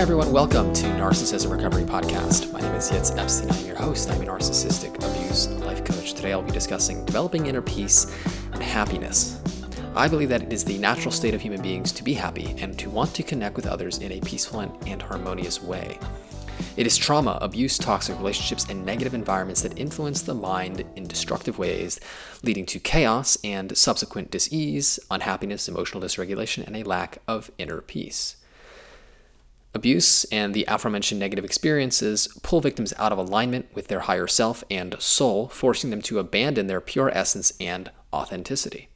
everyone. Welcome to Narcissism Recovery Podcast. My name is Yitz Epstein. I'm your host. I'm a narcissistic abuse life coach. Today I'll be discussing developing inner peace and happiness. I believe that it is the natural state of human beings to be happy and to want to connect with others in a peaceful and harmonious way. It is trauma, abuse, toxic relationships, and negative environments that influence the mind in destructive ways, leading to chaos and subsequent disease, unhappiness, emotional dysregulation, and a lack of inner peace. Abuse and the aforementioned negative experiences pull victims out of alignment with their higher self and soul, forcing them to abandon their pure essence and authenticity.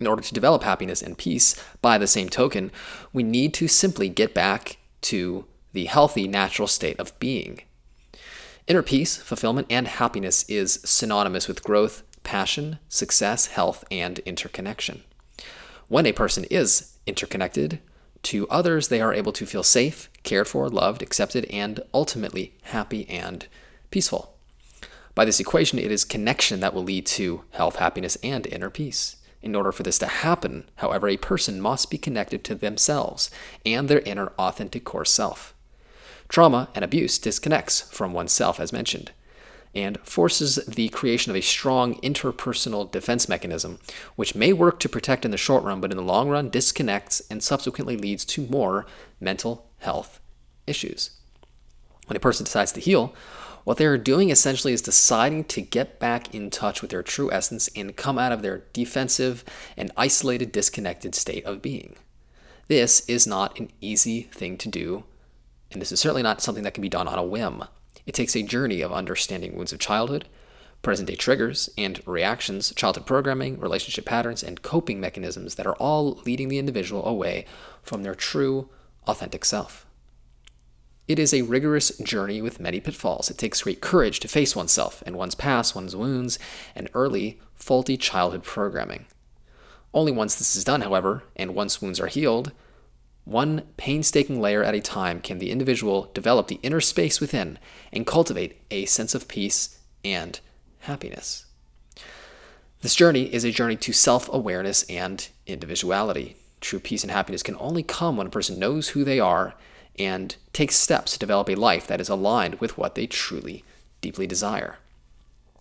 In order to develop happiness and peace, by the same token, we need to simply get back to the healthy, natural state of being. Inner peace, fulfillment, and happiness is synonymous with growth, passion, success, health, and interconnection. When a person is interconnected to others, they are able to feel safe, cared for, loved, accepted, and ultimately happy and peaceful. By this equation, it is connection that will lead to health, happiness, and inner peace. In order for this to happen, however, a person must be connected to themselves and their inner authentic core self. Trauma and abuse disconnects from oneself, as mentioned, and forces the creation of a strong interpersonal defense mechanism, which may work to protect in the short run, but in the long run disconnects and subsequently leads to more mental health issues. When a person decides to heal, what they are doing essentially is deciding to get back in touch with their true essence and come out of their defensive and isolated, disconnected state of being. This is not an easy thing to do and this is certainly not something that can be done on a whim. It takes a journey of understanding wounds of childhood, present day triggers and reactions, childhood programming, relationship patterns, and coping mechanisms that are all leading the individual away from their true, authentic self. It is a rigorous journey with many pitfalls. It takes great courage to face oneself and one's past, one's wounds, and early, faulty childhood programming. Only once this is done, however, and once wounds are healed, one painstaking layer at a time can the individual develop the inner space within and cultivate a sense of peace and happiness. This journey is a journey to self awareness and individuality. True peace and happiness can only come when a person knows who they are and takes steps to develop a life that is aligned with what they truly, deeply desire.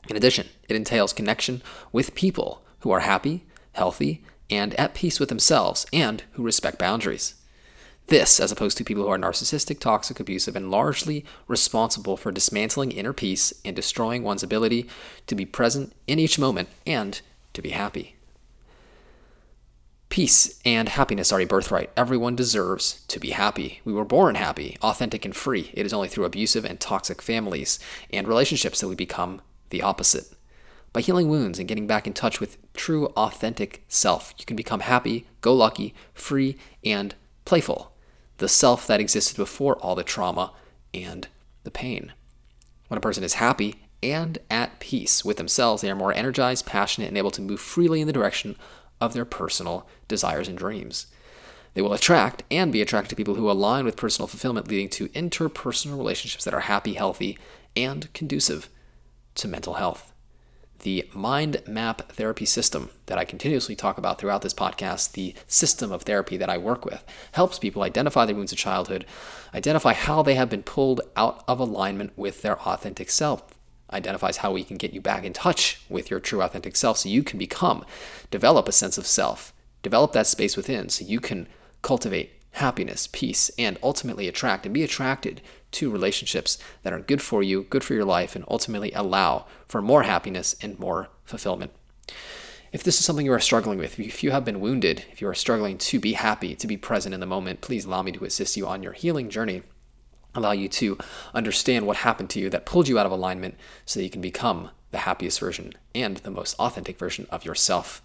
In addition, it entails connection with people who are happy, healthy, and at peace with themselves and who respect boundaries. This, as opposed to people who are narcissistic, toxic, abusive, and largely responsible for dismantling inner peace and destroying one's ability to be present in each moment and to be happy. Peace and happiness are a birthright. Everyone deserves to be happy. We were born happy, authentic, and free. It is only through abusive and toxic families and relationships that we become the opposite. By healing wounds and getting back in touch with true, authentic self, you can become happy, go lucky, free, and playful the self that existed before all the trauma and the pain. When a person is happy and at peace with themselves, they are more energized, passionate, and able to move freely in the direction of their personal desires and dreams. They will attract and be attracted to people who align with personal fulfillment, leading to interpersonal relationships that are happy, healthy, and conducive to mental health the mind map therapy system that I continuously talk about throughout this podcast, the system of therapy that I work with, helps people identify their wounds of childhood, identify how they have been pulled out of alignment with their authentic self, identifies how we can get you back in touch with your true authentic self so you can become, develop a sense of self, develop that space within so you can cultivate happiness, peace, and ultimately attract and be attracted to relationships that are good for you, good for your life, and ultimately allow for more happiness and more fulfillment. If this is something you are struggling with, if you have been wounded, if you are struggling to be happy, to be present in the moment, please allow me to assist you on your healing journey. Allow you to understand what happened to you that pulled you out of alignment so that you can become the happiest version and the most authentic version of yourself.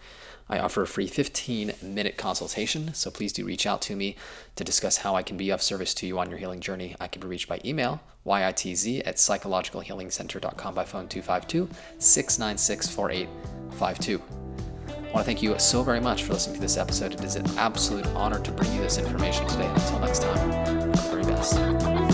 I offer a free 15 minute consultation, so please do reach out to me to discuss how I can be of service to you on your healing journey. I can be reached by email, yitz at psychologicalhealingcenter.com by phone 252 696 4852. I want to thank you so very much for listening to this episode. It is an absolute honor to bring you this information today. Until next time, all the very best.